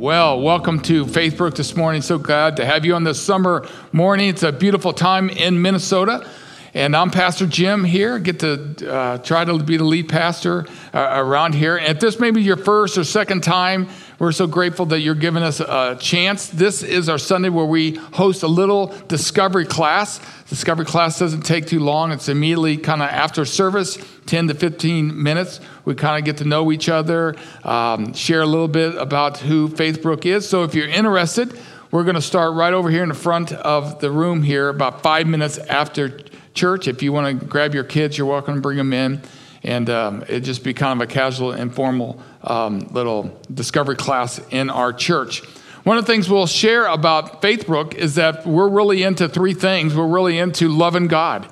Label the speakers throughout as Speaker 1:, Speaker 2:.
Speaker 1: Well, welcome to Faithbrook this morning. So glad to have you on this summer morning. It's a beautiful time in Minnesota. And I'm Pastor Jim here. Get to uh, try to be the lead pastor uh, around here. And if this may be your first or second time, we're so grateful that you're giving us a chance. This is our Sunday where we host a little discovery class. Discovery class doesn't take too long. It's immediately kind of after service, 10 to 15 minutes. We kind of get to know each other, um, share a little bit about who Faithbrook is. So if you're interested, we're going to start right over here in the front of the room here, about five minutes after church. If you want to grab your kids, you're welcome to bring them in. And um, it just be kind of a casual, informal um, little discovery class in our church. One of the things we'll share about Faithbrook is that we're really into three things. We're really into loving God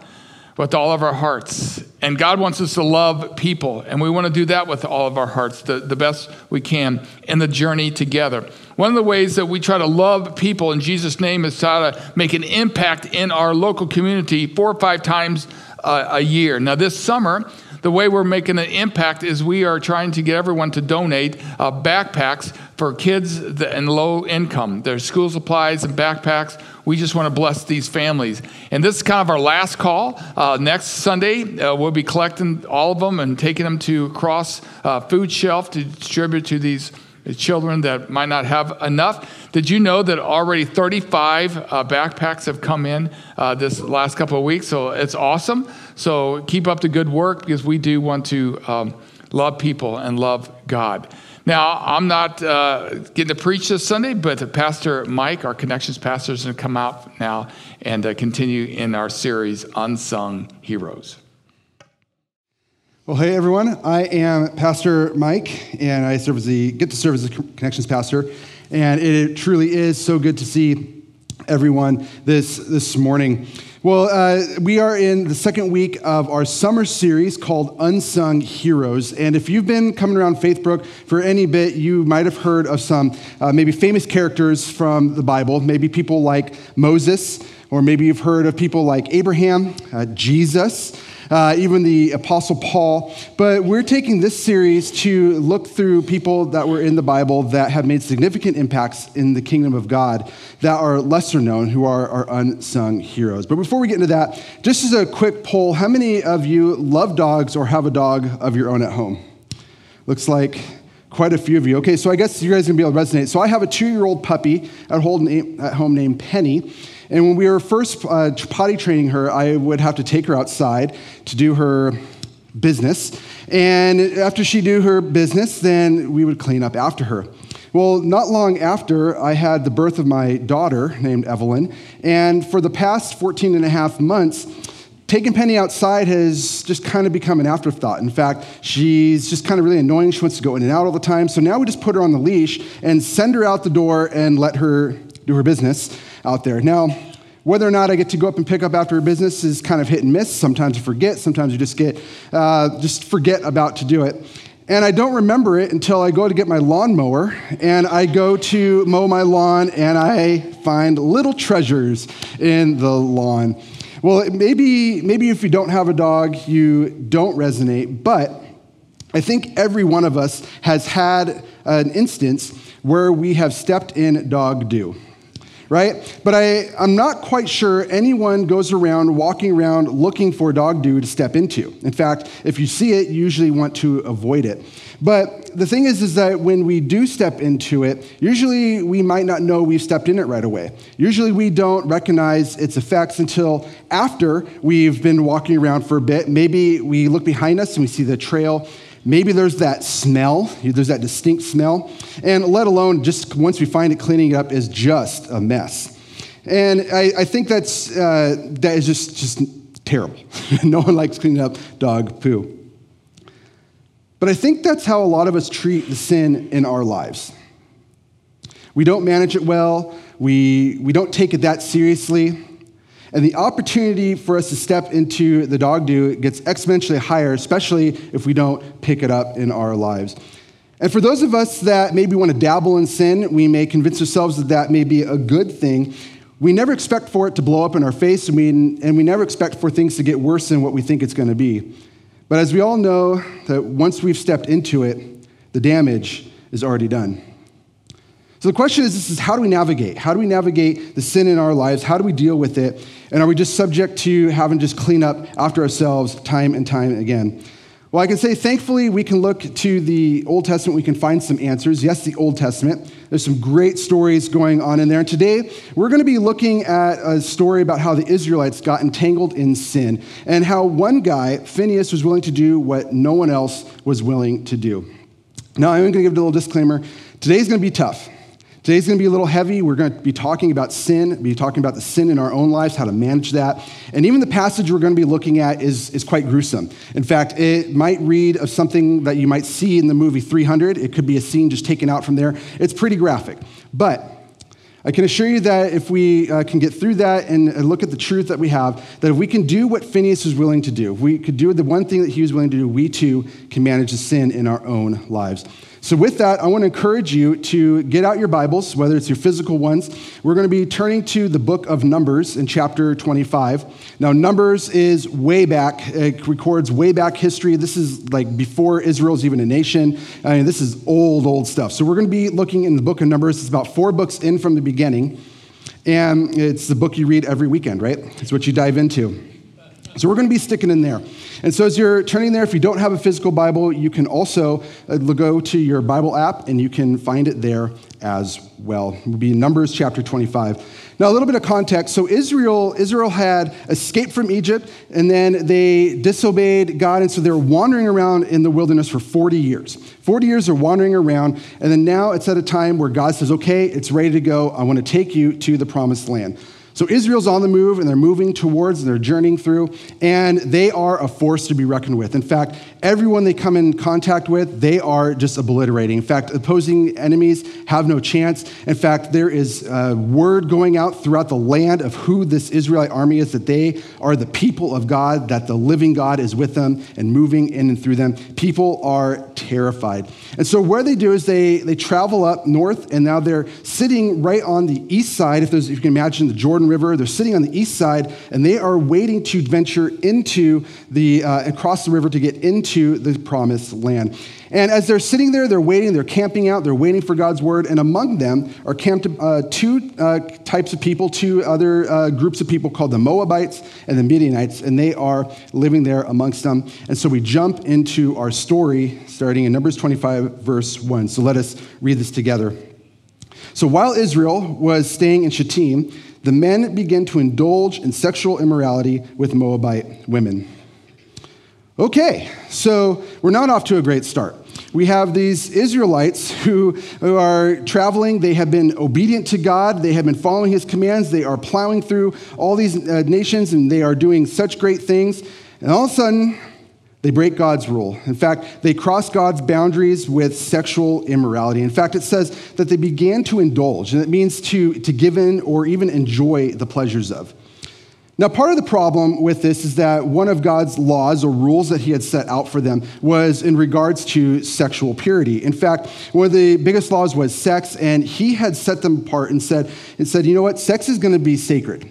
Speaker 1: with all of our hearts. And God wants us to love people, and we want to do that with all of our hearts the, the best we can in the journey together. One of the ways that we try to love people in Jesus' name is try to make an impact in our local community four or five times uh, a year. Now, this summer, the way we're making an impact is we are trying to get everyone to donate uh, backpacks for kids and low income. There's school supplies and backpacks. We just want to bless these families. And this is kind of our last call. Uh, next Sunday, uh, we'll be collecting all of them and taking them to Cross uh, Food Shelf to distribute to these children that might not have enough. Did you know that already 35 uh, backpacks have come in uh, this last couple of weeks? So it's awesome. So keep up the good work because we do want to um, love people and love God. Now, I'm not uh, getting to preach this Sunday, but Pastor Mike, our connections pastor, is going to come out now and uh, continue in our series, Unsung Heroes.
Speaker 2: Well, hey everyone. I am Pastor Mike, and I serve as the get to serve as the connections pastor. And it truly is so good to see everyone this this morning. Well, uh, we are in the second week of our summer series called Unsung Heroes. And if you've been coming around Faithbrook for any bit, you might have heard of some uh, maybe famous characters from the Bible, maybe people like Moses, or maybe you've heard of people like Abraham, uh, Jesus uh, even the Apostle Paul. But we're taking this series to look through people that were in the Bible that have made significant impacts in the kingdom of God that are lesser known, who are our unsung heroes. But before we get into that, just as a quick poll, how many of you love dogs or have a dog of your own at home? Looks like quite a few of you. Okay, so I guess you guys are gonna be able to resonate. So I have a two year old puppy at home named Penny. And when we were first uh, potty training her, I would have to take her outside to do her business. And after she do her business, then we would clean up after her. Well, not long after, I had the birth of my daughter named Evelyn. And for the past 14 and a half months, taking Penny outside has just kind of become an afterthought. In fact, she's just kind of really annoying. She wants to go in and out all the time. So now we just put her on the leash and send her out the door and let her do her business out there. Now, whether or not I get to go up and pick up after a business is kind of hit and miss. Sometimes you forget, sometimes you just get uh, just forget about to do it. And I don't remember it until I go to get my lawnmower and I go to mow my lawn and I find little treasures in the lawn. Well, maybe, maybe if you don't have a dog, you don't resonate, but I think every one of us has had an instance where we have stepped in dog do right? But I, I'm not quite sure anyone goes around walking around looking for dog do to step into. In fact, if you see it, you usually want to avoid it. But the thing is, is that when we do step into it, usually we might not know we've stepped in it right away. Usually we don't recognize its effects until after we've been walking around for a bit. Maybe we look behind us and we see the trail Maybe there's that smell, there's that distinct smell, and let alone just once we find it, cleaning it up is just a mess. And I, I think that's, uh, that is just, just terrible. no one likes cleaning up dog poo. But I think that's how a lot of us treat the sin in our lives. We don't manage it well, we, we don't take it that seriously, and the opportunity for us to step into the dog do gets exponentially higher, especially if we don't pick it up in our lives. And for those of us that maybe want to dabble in sin, we may convince ourselves that that may be a good thing. We never expect for it to blow up in our face, and we, and we never expect for things to get worse than what we think it's going to be. But as we all know, that once we've stepped into it, the damage is already done. So the question is this is how do we navigate? How do we navigate the sin in our lives? How do we deal with it? And are we just subject to having just clean up after ourselves time and time again? Well, I can say thankfully we can look to the Old Testament, we can find some answers. Yes, the Old Testament. There's some great stories going on in there. And today we're going to be looking at a story about how the Israelites got entangled in sin and how one guy, Phineas, was willing to do what no one else was willing to do. Now, I'm going to give a little disclaimer. Today's going to be tough. Today's going to be a little heavy. We're going to be talking about sin, be talking about the sin in our own lives, how to manage that. And even the passage we're going to be looking at is, is quite gruesome. In fact, it might read of something that you might see in the movie 300. It could be a scene just taken out from there. It's pretty graphic. But I can assure you that if we uh, can get through that and uh, look at the truth that we have, that if we can do what Phineas was willing to do, if we could do the one thing that he was willing to do, we too can manage the sin in our own lives. So, with that, I want to encourage you to get out your Bibles, whether it's your physical ones. We're going to be turning to the book of Numbers in chapter 25. Now, Numbers is way back, it records way back history. This is like before Israel's even a nation. I mean, this is old, old stuff. So, we're going to be looking in the book of Numbers. It's about four books in from the beginning. And it's the book you read every weekend, right? It's what you dive into. So we're going to be sticking in there. And so as you're turning there, if you don't have a physical Bible, you can also uh, go to your Bible app and you can find it there as well. It will be Numbers chapter 25. Now, a little bit of context. So Israel, Israel had escaped from Egypt, and then they disobeyed God, and so they were wandering around in the wilderness for 40 years. 40 years they're wandering around, and then now it's at a time where God says, okay, it's ready to go. I want to take you to the promised land. So Israel's on the move and they're moving towards and they're journeying through, and they are a force to be reckoned with. In fact, everyone they come in contact with, they are just obliterating. In fact, opposing enemies have no chance. In fact, there is a word going out throughout the land of who this Israelite army is that they are the people of God, that the living God is with them and moving in and through them. People are terrified. And so, what they do is they, they travel up north, and now they're sitting right on the east side. If, if you can imagine the Jordan River. They're sitting on the east side, and they are waiting to venture into the, uh, and cross the river to get into the promised land. And as they're sitting there, they're waiting, they're camping out, they're waiting for God's word, and among them are camped uh, two uh, types of people, two other uh, groups of people called the Moabites and the Midianites, and they are living there amongst them. And so we jump into our story starting in Numbers 25, verse 1. So let us read this together. So while Israel was staying in Shittim, the men began to indulge in sexual immorality with Moabite women. Okay, so we're not off to a great start. We have these Israelites who, who are traveling. They have been obedient to God. They have been following his commands. They are plowing through all these uh, nations and they are doing such great things. And all of a sudden, they break God's rule. In fact, they cross God's boundaries with sexual immorality. In fact, it says that they began to indulge, and it means to, to give in or even enjoy the pleasures of. Now, part of the problem with this is that one of God's laws or rules that he had set out for them was in regards to sexual purity. In fact, one of the biggest laws was sex, and he had set them apart and said, and said you know what, sex is going to be sacred.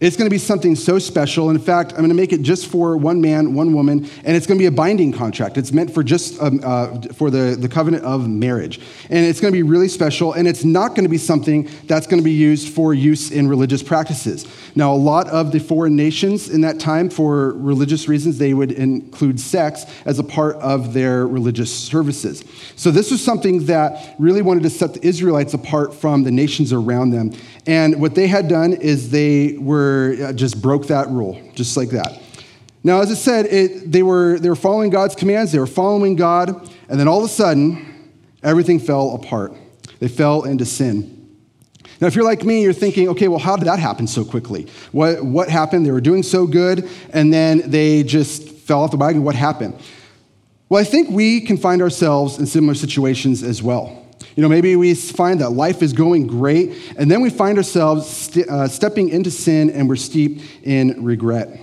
Speaker 2: It's going to be something so special. In fact, I'm going to make it just for one man, one woman, and it's going to be a binding contract. It's meant for just um, uh, for the, the covenant of marriage. And it's going to be really special, and it's not going to be something that's going to be used for use in religious practices. Now, a lot of the foreign nations in that time, for religious reasons, they would include sex as a part of their religious services. So, this was something that really wanted to set the Israelites apart from the nations around them. And what they had done is they were uh, just broke that rule, just like that. Now, as I said, it, they, were, they were following God's commands, they were following God, and then all of a sudden, everything fell apart. They fell into sin. Now, if you're like me, you're thinking, okay, well, how did that happen so quickly? What, what happened? They were doing so good, and then they just fell off the wagon. What happened? Well, I think we can find ourselves in similar situations as well. You know, maybe we find that life is going great, and then we find ourselves st- uh, stepping into sin and we're steeped in regret.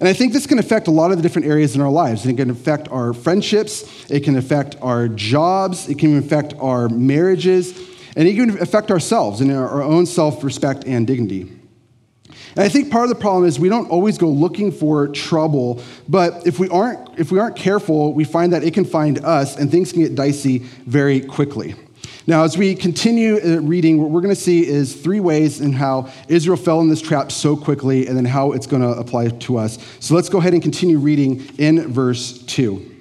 Speaker 2: And I think this can affect a lot of the different areas in our lives. It can affect our friendships, it can affect our jobs, it can affect our marriages, and it can affect ourselves and our own self respect and dignity. And I think part of the problem is we don't always go looking for trouble, but if we aren't, if we aren't careful, we find that it can find us and things can get dicey very quickly. Now, as we continue uh, reading, what we're going to see is three ways in how Israel fell in this trap so quickly and then how it's going to apply to us. So let's go ahead and continue reading in verse 2.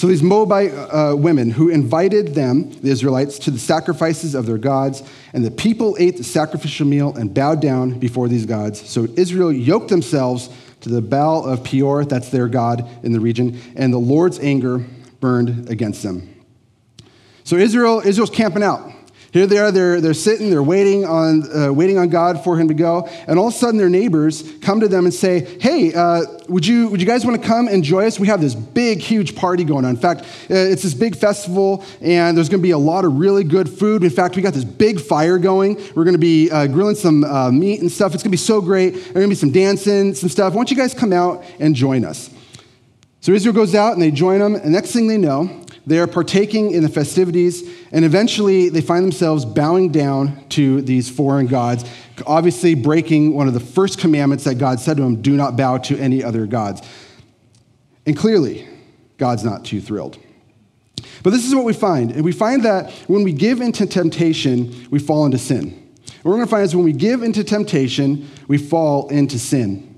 Speaker 2: So these Moabite uh, women who invited them, the Israelites, to the sacrifices of their gods, and the people ate the sacrificial meal and bowed down before these gods. So Israel yoked themselves to the Baal of Peor, that's their god in the region, and the Lord's anger burned against them. So Israel, Israel's camping out. Here they are, they're, they're sitting, they're waiting on, uh, waiting on God for him to go. And all of a sudden, their neighbors come to them and say, Hey, uh, would, you, would you guys want to come and join us? We have this big, huge party going on. In fact, uh, it's this big festival, and there's going to be a lot of really good food. In fact, we got this big fire going. We're going to be uh, grilling some uh, meat and stuff. It's going to be so great. There's going to be some dancing, some stuff. Why don't you guys come out and join us? So Israel goes out and they join them, and next thing they know, they are partaking in the festivities, and eventually they find themselves bowing down to these foreign gods, obviously breaking one of the first commandments that God said to them do not bow to any other gods. And clearly, God's not too thrilled. But this is what we find. And we find that when we give into temptation, we fall into sin. What we're going to find is when we give into temptation, we fall into sin.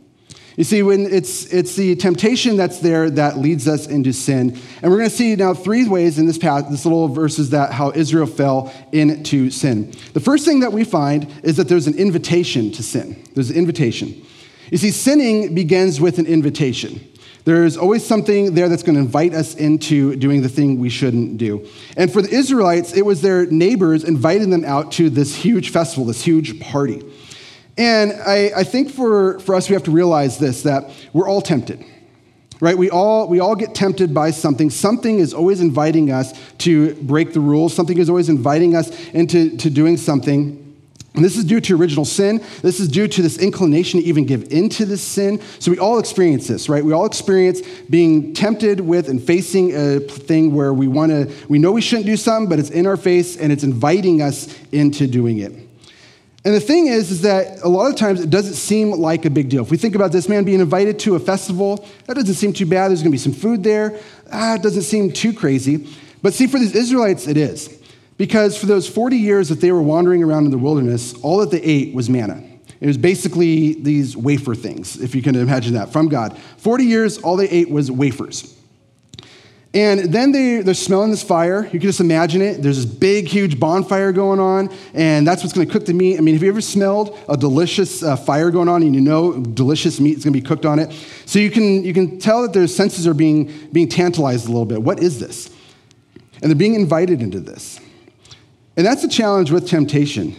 Speaker 2: You see, when it's, it's the temptation that's there that leads us into sin. And we're going to see now three ways in this path, this little verses that how Israel fell into sin. The first thing that we find is that there's an invitation to sin. There's an invitation. You see, sinning begins with an invitation. There's always something there that's going to invite us into doing the thing we shouldn't do. And for the Israelites, it was their neighbors inviting them out to this huge festival, this huge party. And I, I think for, for us, we have to realize this that we're all tempted right? We all we all get tempted by something. Something is always inviting us to break the rules. Something is always inviting us into to doing something. And this is due to original sin. This is due to this inclination to even give into this sin. So we all experience this right? We all experience being tempted with and facing a thing where we want to we know we shouldn't do something but it's in our face and it's inviting us into doing it and the thing is, is that a lot of times it doesn't seem like a big deal. If we think about this man being invited to a festival, that doesn't seem too bad. There's going to be some food there. Ah, it doesn't seem too crazy. But see, for these Israelites, it is. Because for those 40 years that they were wandering around in the wilderness, all that they ate was manna. It was basically these wafer things, if you can imagine that, from God. 40 years, all they ate was wafers. And then they, they're smelling this fire. You can just imagine it. There's this big, huge bonfire going on, and that's what's going to cook the meat. I mean, have you ever smelled a delicious uh, fire going on and you know delicious meat is going to be cooked on it? So you can, you can tell that their senses are being, being tantalized a little bit. What is this? And they're being invited into this. And that's the challenge with temptation.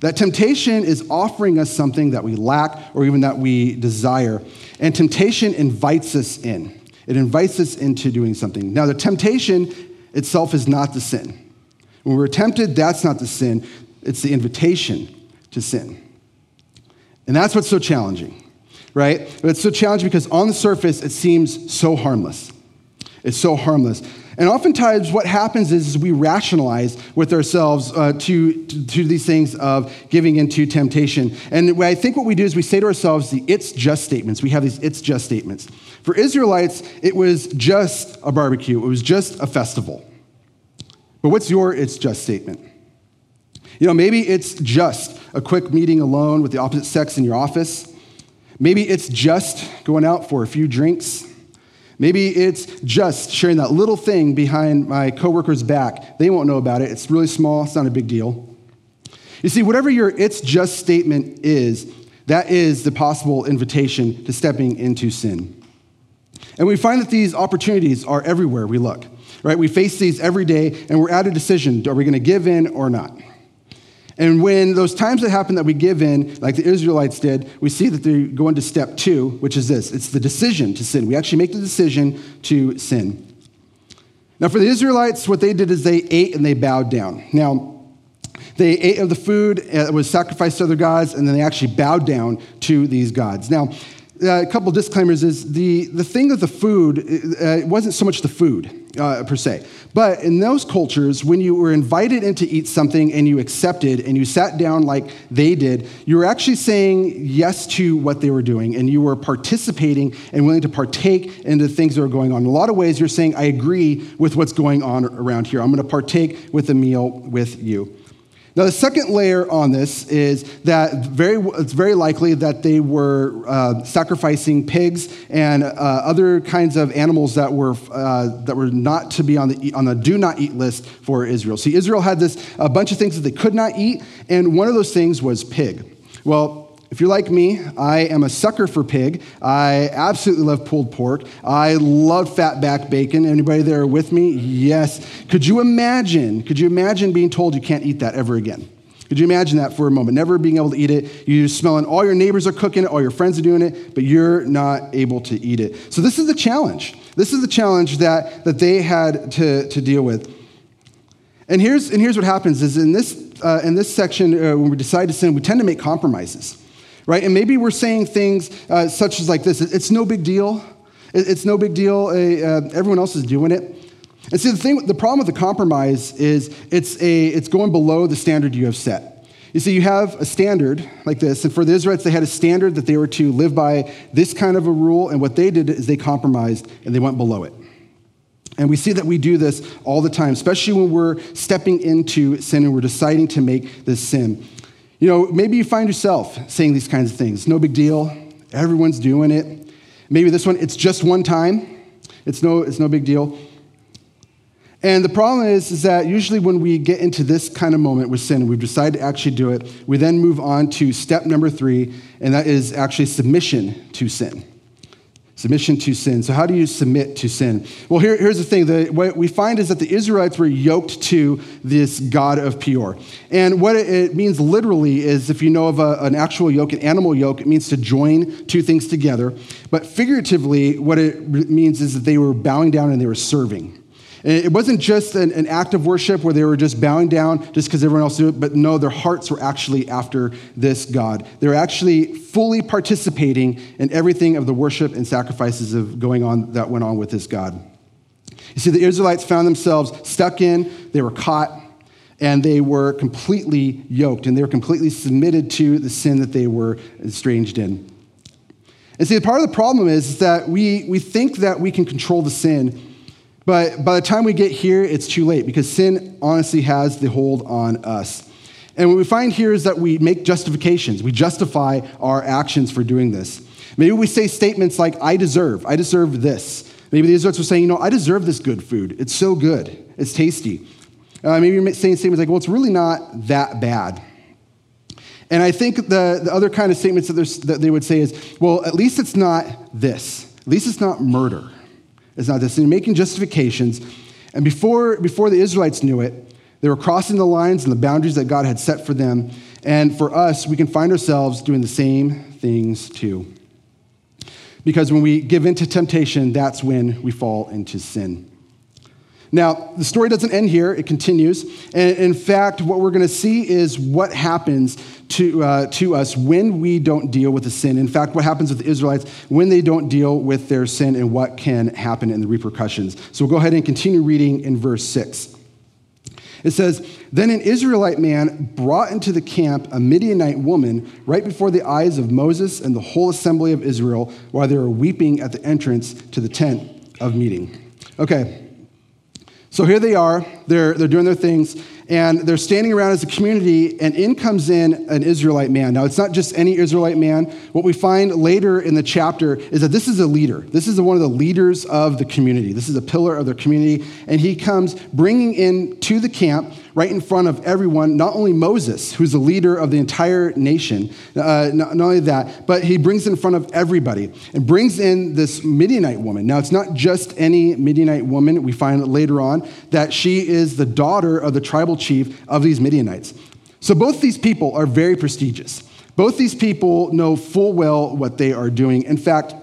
Speaker 2: That temptation is offering us something that we lack or even that we desire. And temptation invites us in. It invites us into doing something. Now, the temptation itself is not the sin. When we're tempted, that's not the sin, it's the invitation to sin. And that's what's so challenging, right? But it's so challenging because on the surface, it seems so harmless. It's so harmless. And oftentimes, what happens is, we rationalize with ourselves uh, to, to, to, these things of giving into temptation. And I think what we do is we say to ourselves the it's just statements. We have these it's just statements. For Israelites, it was just a barbecue, it was just a festival. But what's your it's just statement? You know, maybe it's just a quick meeting alone with the opposite sex in your office. Maybe it's just going out for a few drinks. Maybe it's just sharing that little thing behind my coworker's back. They won't know about it. It's really small, it's not a big deal. You see, whatever your it's just statement is, that is the possible invitation to stepping into sin. And we find that these opportunities are everywhere we look, right? We face these every day and we're at a decision are we going to give in or not? And when those times that happen that we give in, like the Israelites did, we see that they go into step two, which is this it's the decision to sin. We actually make the decision to sin. Now, for the Israelites, what they did is they ate and they bowed down. Now, they ate of the food that was sacrificed to other gods, and then they actually bowed down to these gods. Now, uh, a couple disclaimers is the, the thing of the food, uh, it wasn't so much the food uh, per se. But in those cultures, when you were invited in to eat something and you accepted and you sat down like they did, you were actually saying yes to what they were doing and you were participating and willing to partake in the things that are going on. In a lot of ways, you're saying, I agree with what's going on around here. I'm going to partake with the meal with you. Now, the second layer on this is that very, it's very likely that they were uh, sacrificing pigs and uh, other kinds of animals that were, uh, that were not to be on the, on the do not eat list for Israel. See, Israel had this a bunch of things that they could not eat, and one of those things was pig. Well, if you're like me, I am a sucker for pig. I absolutely love pulled pork. I love fat back bacon. Anybody there with me? Yes. Could you imagine? Could you imagine being told you can't eat that ever again? Could you imagine that for a moment? Never being able to eat it. You're smelling all your neighbors are cooking it, all your friends are doing it, but you're not able to eat it. So this is the challenge. This is the challenge that, that they had to, to deal with. And here's, and here's what happens is in this, uh, in this section, uh, when we decide to sin, we tend to make compromises right? And maybe we're saying things uh, such as like this it's no big deal. It's no big deal. Uh, everyone else is doing it. And see, the thing, the problem with the compromise is it's, a, it's going below the standard you have set. You see, you have a standard like this, and for the Israelites, they had a standard that they were to live by this kind of a rule, and what they did is they compromised and they went below it. And we see that we do this all the time, especially when we're stepping into sin and we're deciding to make this sin. You know, maybe you find yourself saying these kinds of things. No big deal. Everyone's doing it. Maybe this one, it's just one time. It's no, it's no big deal. And the problem is, is that usually when we get into this kind of moment with sin, we've decided to actually do it, we then move on to step number three, and that is actually submission to sin. Submission to sin. So, how do you submit to sin? Well, here, here's the thing. The, what we find is that the Israelites were yoked to this God of Peor. And what it, means literally is if you know of a, an actual yoke, an animal yoke, it means to join two things together. But figuratively, what it means is that they were bowing down and they were serving. It wasn't just an, an, act of worship where they were just bowing down just because everyone else did it, but no, their hearts were actually after this God. They were actually fully participating in everything of the worship and sacrifices of going on that went on with this God. You see, the Israelites found themselves stuck in, they were caught, and they were completely yoked, and they were completely submitted to the sin that they were estranged in. And see, part of the problem is, is that we, we think that we can control the sin but by the time we get here, it's too late because sin honestly has the hold on us. And what we find here is that we make justifications. We justify our actions for doing this. Maybe we say statements like, I deserve, I deserve this. Maybe the Israelites were saying, you know, I deserve this good food. It's so good, it's tasty. Uh, maybe you're saying statements like, well, it's really not that bad. And I think the, the other kind of statements that, that they would say is, well, at least it's not this. At least it's not murder. It's not this. They're making justifications. And before, before the Israelites knew it, they were crossing the lines and the boundaries that God had set for them. And for us, we can find ourselves doing the same things too. Because when we give in to temptation, that's when we fall into sin. Now, the story doesn't end here, it continues. And in fact, what we're going to see is what happens to, uh, to us when we don't deal with the sin. In fact, what happens with the Israelites when they don't deal with their sin and what can happen in the repercussions. So we'll go ahead and continue reading in verse 6. It says, Then an Israelite man brought into the camp a Midianite woman right before the eyes of Moses and the whole assembly of Israel while they were weeping at the entrance to the tent of meeting. Okay, so here they are, they're, they're doing their things, and they're standing around as a community, and in comes in an Israelite man. Now, it's not just any Israelite man. What we find later in the chapter is that this is a leader. This is one of the leaders of the community. This is a pillar of their community, and he comes bringing in to the camp right in front of everyone, not only Moses, who's the leader of the entire nation, uh, not, not, only that, but he brings in front of everybody and brings in this Midianite woman. Now, it's not just any Midianite woman. We find later on that she is the daughter of the tribal chief of these Midianites. So both these people are very prestigious. Both these people know full well what they are doing. In fact,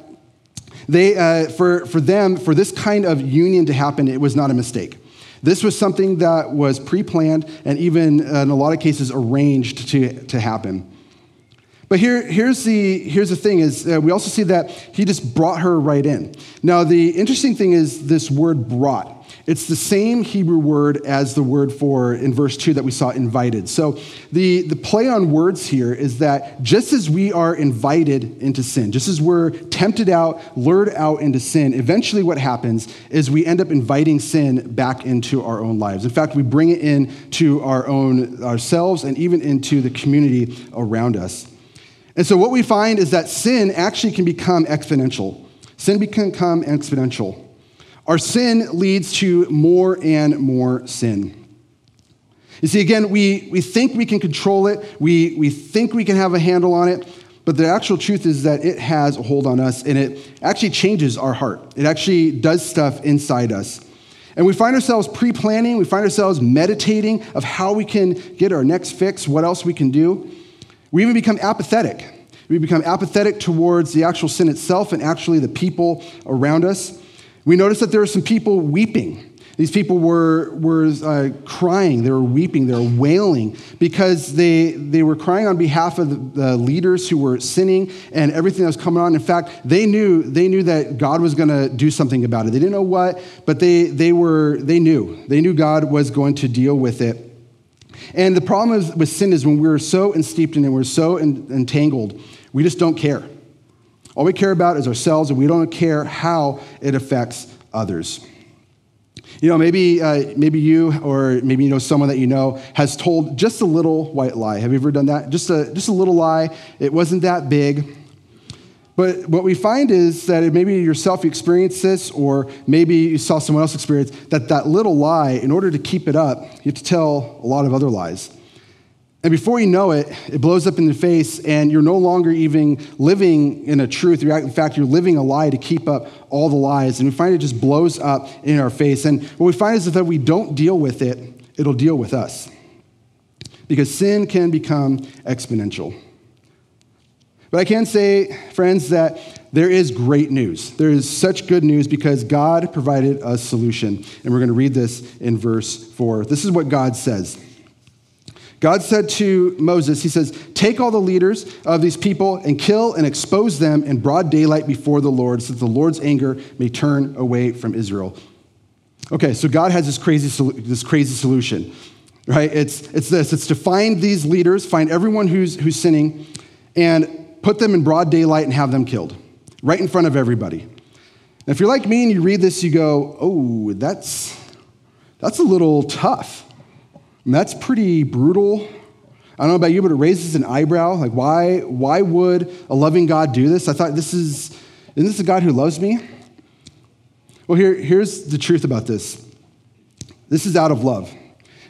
Speaker 2: they, uh, for, for them, for this kind of union to happen, it was not a mistake. This was something that was pre planned and even in a lot of cases arranged to, to happen. But here, here's, the, here's the thing is uh, we also see that he just brought her right in. Now, the interesting thing is this word brought. It's the same Hebrew word as the word for in verse 2 that we saw invited. So the, the play on words here is that just as we are invited into sin, just as we're tempted out, lured out into sin, eventually what happens is we end up inviting sin back into our own lives. In fact, we bring it into our own ourselves and even into the community around us. And so what we find is that sin actually can become exponential. Sin can become exponential. Our sin leads to more and more sin. You see, again, we, we think we can control it, we, we think we can have a handle on it, but the actual truth is that it has a hold on us and it actually changes our heart. It actually does stuff inside us. And we find ourselves pre planning, we find ourselves meditating of how we can get our next fix, what else we can do. We even become apathetic. We become apathetic towards the actual sin itself and actually the people around us. We notice that there are some people weeping. These people were, were uh, crying, they were weeping, they were wailing because they, they were crying on behalf of the, the leaders who were sinning and everything that was coming on. In fact, they knew, they knew that God was going to do something about it. They didn't know what, but they, they, were, they knew. They knew God was going to deal with it. And the problem is, with sin is when we're so steeped in it, we're so entangled, we just don't care. All we care about is ourselves, and we don't care how it affects others. You know, maybe, uh, maybe you or maybe you know someone that you know has told just a little white lie. Have you ever done that? Just a, just a little lie. It wasn't that big. But what we find is that maybe yourself you experienced this, or maybe you saw someone else experience that that little lie, in order to keep it up, you have to tell a lot of other lies. And before you know it, it blows up in the face, and you're no longer even living in a truth. In fact, you're living a lie to keep up all the lies. And we find it just blows up in our face. And what we find is that if we don't deal with it, it'll deal with us. Because sin can become exponential. But I can say, friends, that there is great news. There is such good news because God provided a solution. And we're going to read this in verse 4. This is what God says. God said to Moses, He says, Take all the leaders of these people and kill and expose them in broad daylight before the Lord, so that the Lord's anger may turn away from Israel. Okay, so God has this crazy, this crazy solution, right? It's, it's this it's to find these leaders, find everyone who's, who's sinning, and put them in broad daylight and have them killed, right in front of everybody. And if you're like me and you read this, you go, Oh, that's, that's a little tough. And that's pretty brutal. I don't know about you, but it raises an eyebrow. Like, why, why would a loving God do this? I thought, this is, isn't this a God who loves me? Well, here, here's the truth about this this is out of love.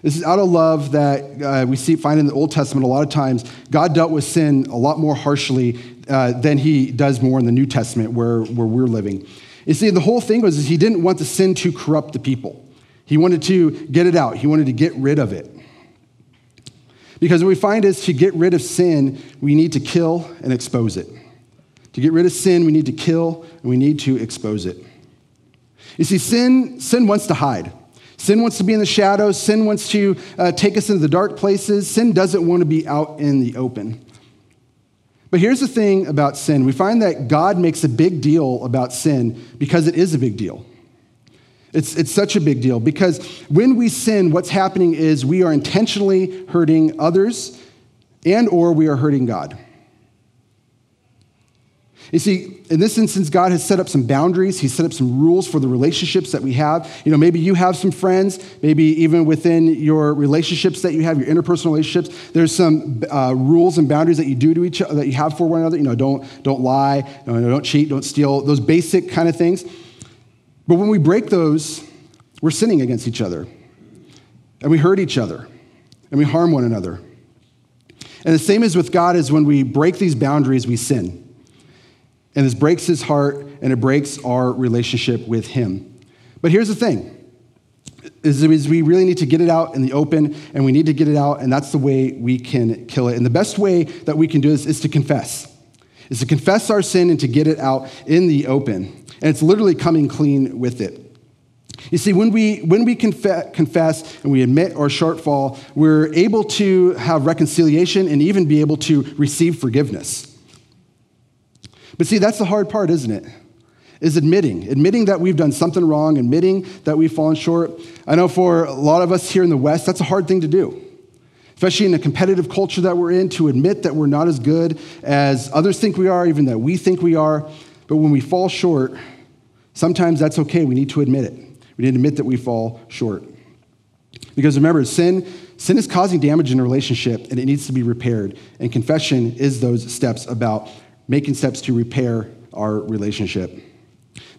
Speaker 2: This is out of love that uh, we see find in the Old Testament. A lot of times, God dealt with sin a lot more harshly uh, than He does more in the New Testament, where, where we're living. You see, the whole thing was He didn't want the sin to corrupt the people. He wanted to get it out, he wanted to get rid of it. Because what we find is to get rid of sin, we need to kill and expose it. To get rid of sin, we need to kill and we need to expose it. You see, sin, sin wants to hide. Sin wants to be in the shadows. Sin wants to uh, take us into the dark places. Sin doesn't want to be out in the open. But here's the thing about sin we find that God makes a big deal about sin because it is a big deal. It's, it's such a big deal because when we sin, what's happening is we are intentionally hurting others and or we are hurting God. You see, in this instance, God has set up some boundaries. He's set up some rules for the relationships that we have. You know, maybe you have some friends, maybe even within your relationships that you have, your interpersonal relationships, there's some uh, rules and boundaries that you do to each other, that you have for one another. You know, don't, don't lie, don't cheat, don't steal, those basic kind of things. But when we break those, we're sinning against each other. And we hurt each other. And we harm one another. And the same is with God is when we break these boundaries, we sin. And this breaks his heart and it breaks our relationship with him. But here's the thing is, we really need to get it out in the open and we need to get it out and that's the way we can kill it. And the best way that we can do this is to confess. Is to confess our sin and to get it out in the open. And it's literally coming clean with it. You see, when we, when we conf- confess and we admit our shortfall, we're able to have reconciliation and even be able to receive forgiveness. But see, that's the hard part, isn't it? Is admitting, admitting that we've done something wrong, admitting that we've fallen short. I know for a lot of us here in the West, that's a hard thing to do, especially in the competitive culture that we're in, to admit that we're not as good as others think we are, even that we think we are. But when we fall short, sometimes that's okay. We need to admit it. We need to admit that we fall short. Because remember, sin, sin is causing damage in a relationship and it needs to be repaired. And confession is those steps about making steps to repair our relationship.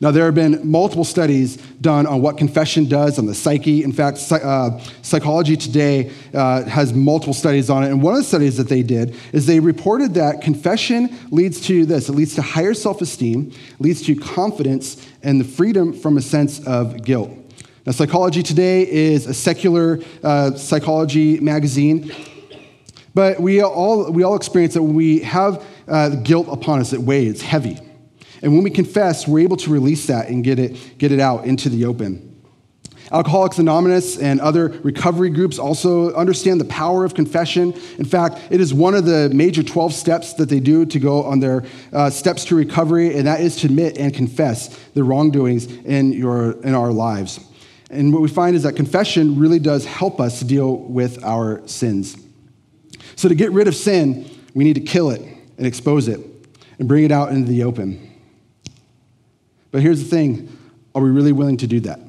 Speaker 2: Now, there have been multiple studies done on what confession does on the psyche. In fact, uh, Psychology Today uh, has multiple studies on it. And one of the studies that they did is they reported that confession leads to this it leads to higher self esteem, leads to confidence, and the freedom from a sense of guilt. Now, Psychology Today is a secular uh, psychology magazine. But we all, we all experience that when we have uh, guilt upon us, it weighs, it's heavy. And when we confess, we're able to release that and get it, get it out into the open. Alcoholics Anonymous and other recovery groups also understand the power of confession. In fact, it is one of the major 12 steps that they do to go on their uh, steps to recovery, and that is to admit and confess the wrongdoings in, your, in our lives. And what we find is that confession really does help us deal with our sins. So, to get rid of sin, we need to kill it and expose it and bring it out into the open. But here's the thing are we really willing to do that?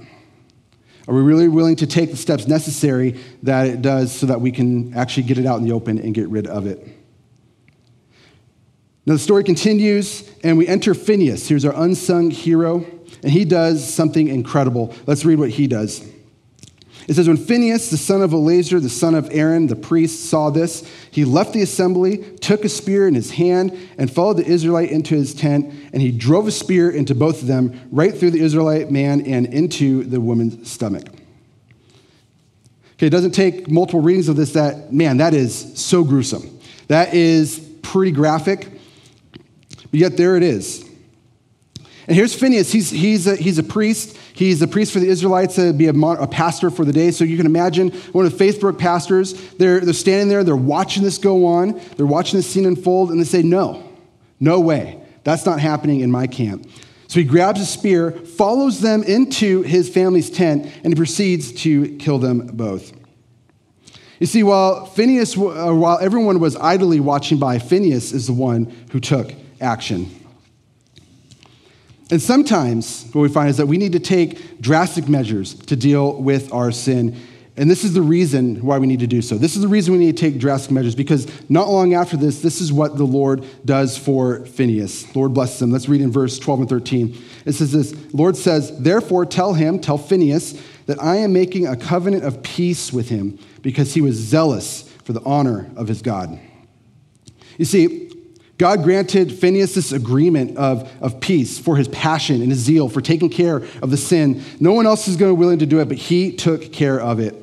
Speaker 2: Are we really willing to take the steps necessary that it does so that we can actually get it out in the open and get rid of it? Now, the story continues, and we enter Phineas. Here's our unsung hero, and he does something incredible. Let's read what he does. It says, When Phineas, the son of Eleazar, the son of Aaron, the priest, saw this, he left the assembly, took a spear in his hand, and followed the Israelite into his tent, and he drove a spear into both of them, right through the Israelite man and into the woman's stomach. Okay, it doesn't take multiple readings of this that, man, that is so gruesome. That is pretty graphic, but yet there it is. And here's Phineas. He's, he's, a, he's a priest. He's a priest for the Israelites to be a, a, pastor for the day. So you can imagine one of the Faithbrook pastors, they're, they're standing there, they're watching this go on, they're watching this scene unfold, and they say, No, no way. That's not happening in my camp. So he grabs a spear, follows them into his family's tent, and he proceeds to kill them both. You see, while Phineas, uh, while everyone was idly watching by, Phineas is the one who took action. And sometimes what we find is that we need to take drastic measures to deal with our sin. And this is the reason why we need to do so. This is the reason we need to take drastic measures because not long after this, this is what the Lord does for Phineas. Lord blesses him. Let's read in verse 12 and 13. It says this Lord says, Therefore tell him, tell Phineas, that I am making a covenant of peace with him because he was zealous for the honor of his God. You see, God granted Phineas this agreement of, of peace for his passion and his zeal for taking care of the sin. No one else is going to be willing to do it, but he took care of it.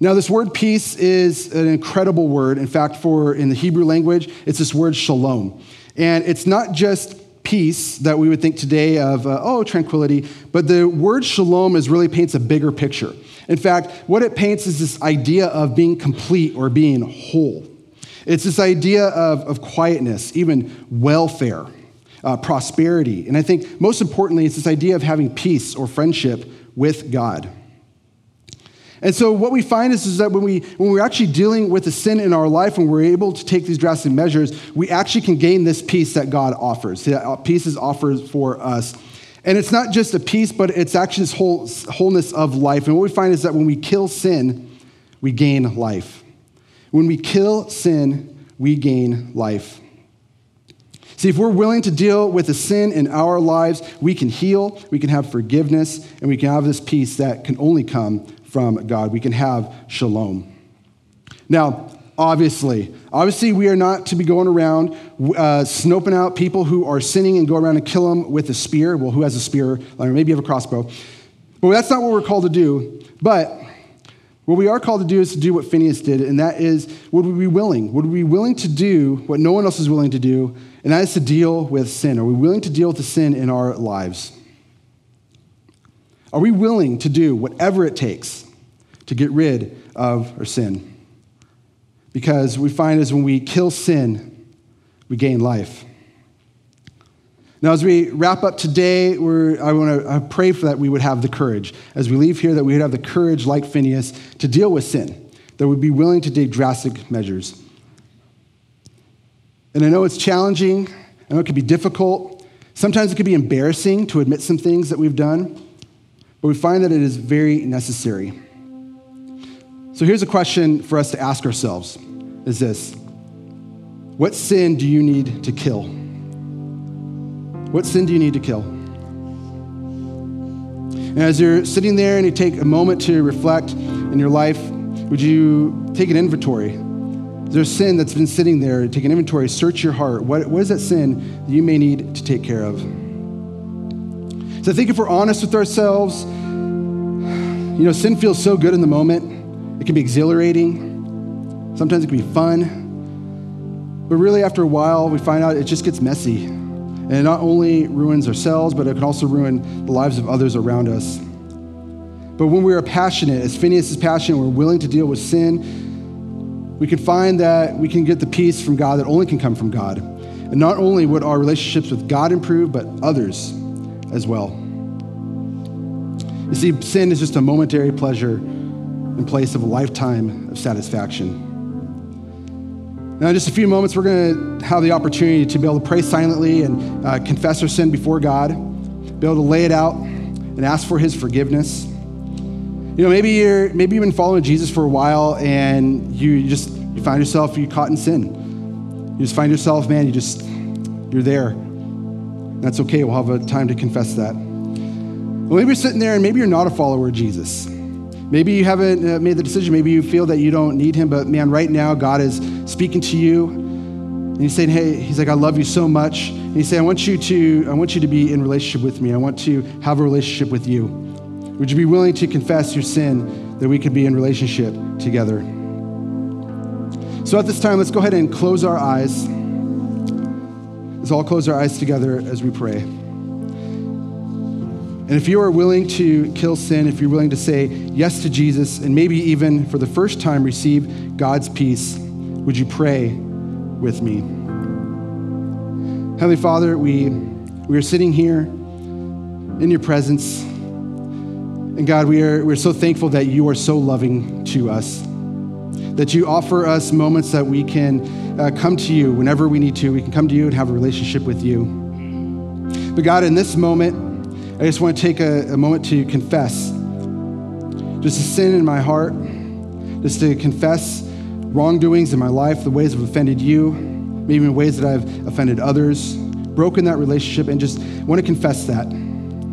Speaker 2: Now, this word peace is an incredible word. In fact, for in the Hebrew language, it's this word shalom. And it's not just peace that we would think today of, uh, oh, tranquility, but the word shalom is really paints a bigger picture. In fact, what it paints is this idea of being complete or being whole. It's this idea of, of quietness, even welfare, uh, prosperity. And I think most importantly, it's this idea of having peace or friendship with God. And so what we find is, is that when, we, when we're actually dealing with a sin in our life, when we're able to take these drastic measures, we actually can gain this peace that God offers. That uh, peace is offered for us. And it's not just a peace, but it's actually this whole wholeness of life. And what we find is that when we kill sin, we gain life. When we kill sin, we gain life. See, if we're willing to deal with the sin in our lives, we can heal, we can have forgiveness, and we can have this peace that can only come from God. We can have shalom. Now, obviously, obviously, we are not to be going around uh, snoping out people who are sinning and go around and kill them with a spear. Well, who has a spear? Maybe you have a crossbow. But that's not what we're called to do. But what we are called to do is to do what Phineas did, and that is, would we be willing? Would we be willing to do what no one else is willing to do, and that is to deal with sin? Are we willing to deal with the sin in our lives? Are we willing to do whatever it takes to get rid of our sin? Because we find is when we kill sin, we gain life. Now, as we wrap up today, I want to pray for that we would have the courage, as we leave here, that we would have the courage, like Phineas, to deal with sin, that we'd be willing to take drastic measures. And I know it's challenging, I know it can be difficult. Sometimes it can be embarrassing to admit some things that we've done, but we find that it is very necessary. So here's a question for us to ask ourselves is this What sin do you need to kill? What sin do you need to kill? And as you're sitting there and you take a moment to reflect in your life, would you take an inventory? Is there a sin that's been sitting there? Take an inventory, search your heart. What, what is that sin that you may need to take care of? So I think if we're honest with ourselves, you know, sin feels so good in the moment. It can be exhilarating. Sometimes it can be fun. But really, after a while, we find out it just gets messy. And it not only ruins ourselves, but it can also ruin the lives of others around us. But when we are passionate, as Phineas is passionate, we're willing to deal with sin, we can find that we can get the peace from God that only can come from God. And not only would our relationships with God improve, but others as well. You see, sin is just a momentary pleasure in place of a lifetime of satisfaction. Now, in just a few moments, we're going to have the opportunity to be able to pray silently and uh, confess our sin before God, be able to lay it out and ask for His forgiveness. You know, maybe you're maybe you've been following Jesus for a while and you just you find yourself you caught in sin. You just find yourself, man, you just you're there. That's okay. We'll have a time to confess that. Well, maybe you're sitting there and maybe you're not a follower of Jesus. Maybe you haven't uh, made the decision. Maybe you feel that you don't need him, but man, right now, God is speaking to you. And he's saying, hey, he's like, I love you so much. And he's saying, I want you to, I want you to be in relationship with me. I want to have a relationship with you. Would you be willing to confess your sin that we could be in relationship together? So at this time, let's go ahead and close our eyes. Let's all close our eyes together as we pray. And if you are willing to kill sin, if you're willing to say yes to Jesus, and maybe even for the first time receive God's peace, would you pray with me? Heavenly Father, we, we are sitting here in your presence. And God, we are, we're so thankful that you are so loving to us, that you offer us moments that we can uh, come to you whenever we need to. We can come to you and have a relationship with you. But God, in this moment, I just want to take a, a moment to confess just a sin in my heart, just to confess wrongdoings in my life, the ways I've offended you, maybe in ways that I've offended others, broken that relationship, and just want to confess that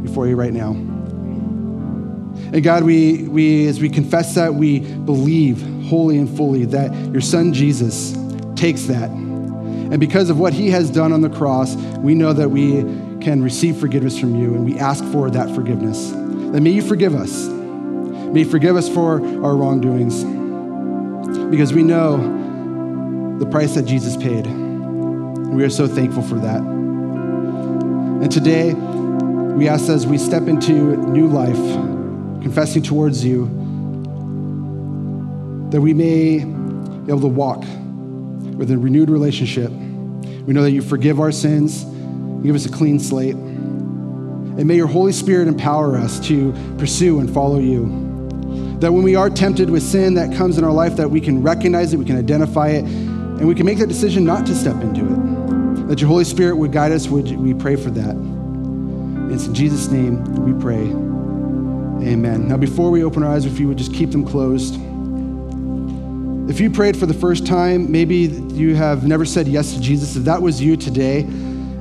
Speaker 2: before you right now. And God, we, we as we confess that, we believe wholly and fully that your son Jesus takes that. And because of what he has done on the cross, we know that we can receive forgiveness from you, and we ask for that forgiveness. That may you forgive us. May you forgive us for our wrongdoings, because we know the price that Jesus paid. We are so thankful for that. And today, we ask as we step into new life, confessing towards you, that we may be able to walk with a renewed relationship. We know that you forgive our sins Give us a clean slate. And may your Holy Spirit empower us to pursue and follow you. That when we are tempted with sin that comes in our life, that we can recognize it, we can identify it, and we can make that decision not to step into it. That your Holy Spirit would guide us, would we pray for that. It's in Jesus' name we pray. Amen. Now, before we open our eyes, if you would just keep them closed. If you prayed for the first time, maybe you have never said yes to Jesus. If that was you today,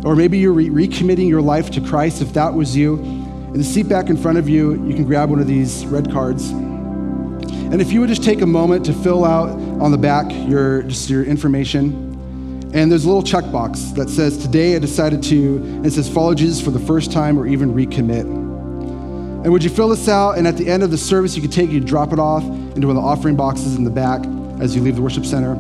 Speaker 2: or maybe you're re- recommitting your life to Christ, if that was you. In the seat back in front of you, you can grab one of these red cards. And if you would just take a moment to fill out on the back your just your information. And there's a little checkbox that says, Today I decided to, and it says, follow Jesus for the first time or even recommit. And would you fill this out? And at the end of the service, you could take, you drop it off into one of the offering boxes in the back as you leave the worship center.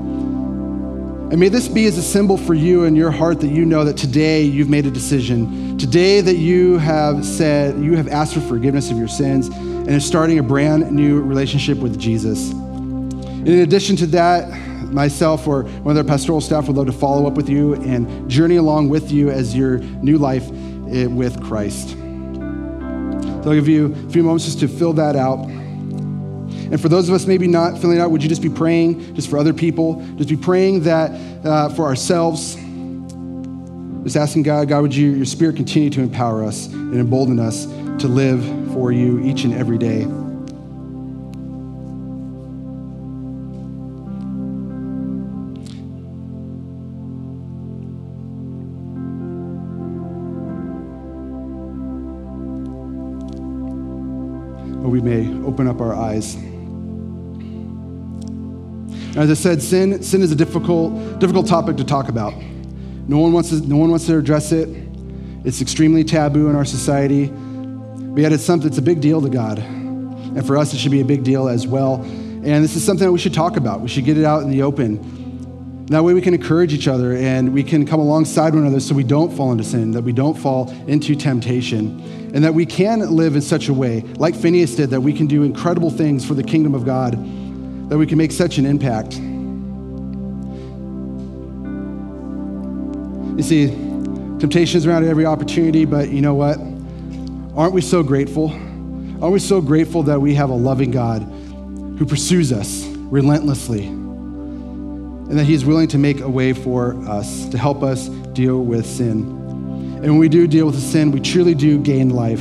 Speaker 2: And may this be as a symbol for you in your heart that you know that today you've made a decision. Today that you have said, you have asked for forgiveness of your sins and are starting a brand new relationship with Jesus. In addition to that, myself or one of the pastoral staff would love to follow up with you and journey along with you as your new life eh, with Christ. So I'll give you a few moments just to fill that out. And for those of us maybe not filling it out, would you just be praying just for other people? Just be praying that uh, for ourselves. Just asking God, God, would you, your spirit continue to empower us and embolden us to live for you each and every day? Or we may open up our eyes. As I said, sin, sin is a difficult, difficult topic to talk about. No one, wants to, no one wants to address it. It's extremely taboo in our society. But yet it's something, it's a big deal to God. And for us, it should be a big deal as well. And this is something that we should talk about. We should get it out in the open. That way we can encourage each other and we can come alongside one another so we don't fall into sin, that we don't fall into temptation, and that we can live in such a way, like Phineas did, that we can do incredible things for the kingdom of God that we can make such an impact. You see, temptation is around every opportunity, but you know what? Aren't we so grateful? Aren't we so grateful that we have a loving God who pursues us relentlessly and that He's willing to make a way for us to help us deal with sin? And when we do deal with the sin, we truly do gain life.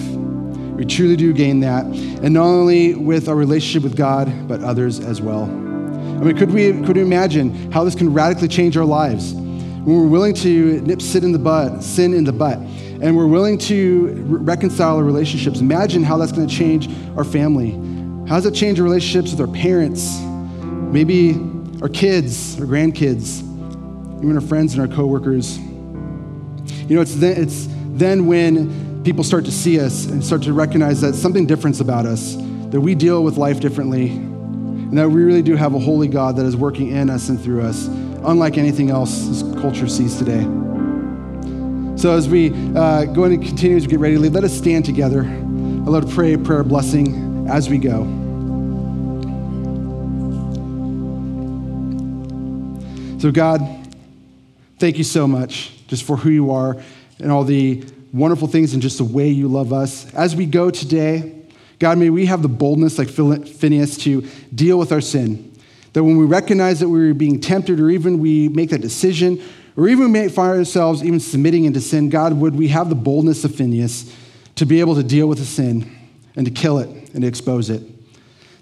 Speaker 2: We truly do gain that. And not only with our relationship with God, but others as well. I mean, could we, could we imagine how this can radically change our lives? When we're willing to nip sin in the butt, sin in the butt, and we're willing to re- reconcile our relationships, imagine how that's going to change our family. How does it change our relationships with our parents, maybe our kids, our grandkids, even our friends and our coworkers? You know, it's then, it's then when people start to see us and start to recognize that something different's about us, that we deal with life differently, and that we really do have a holy God that is working in us and through us, unlike anything else this culture sees today. So as we uh, go and continue we get ready to leave, let us stand together. I'd love to pray a prayer blessing as we go. So God, thank you so much just for who you are and all the wonderful things in just the way you love us. As we go today, God, may we have the boldness, like Phineas, to deal with our sin. That when we recognize that we're being tempted, or even we make that decision, or even we find ourselves even submitting into sin, God, would we have the boldness of Phineas to be able to deal with the sin and to kill it and to expose it?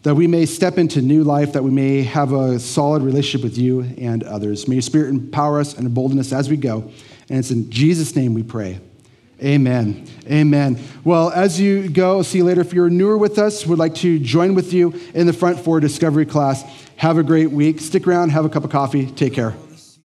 Speaker 2: That we may step into new life, that we may have a solid relationship with you and others. May your Spirit empower us and embolden us as we go. And it's in Jesus' name we pray. Amen. Amen. Well, as you go, see you later. If you're newer with us, would like to join with you in the front for discovery class. Have a great week. Stick around, have a cup of coffee. Take care.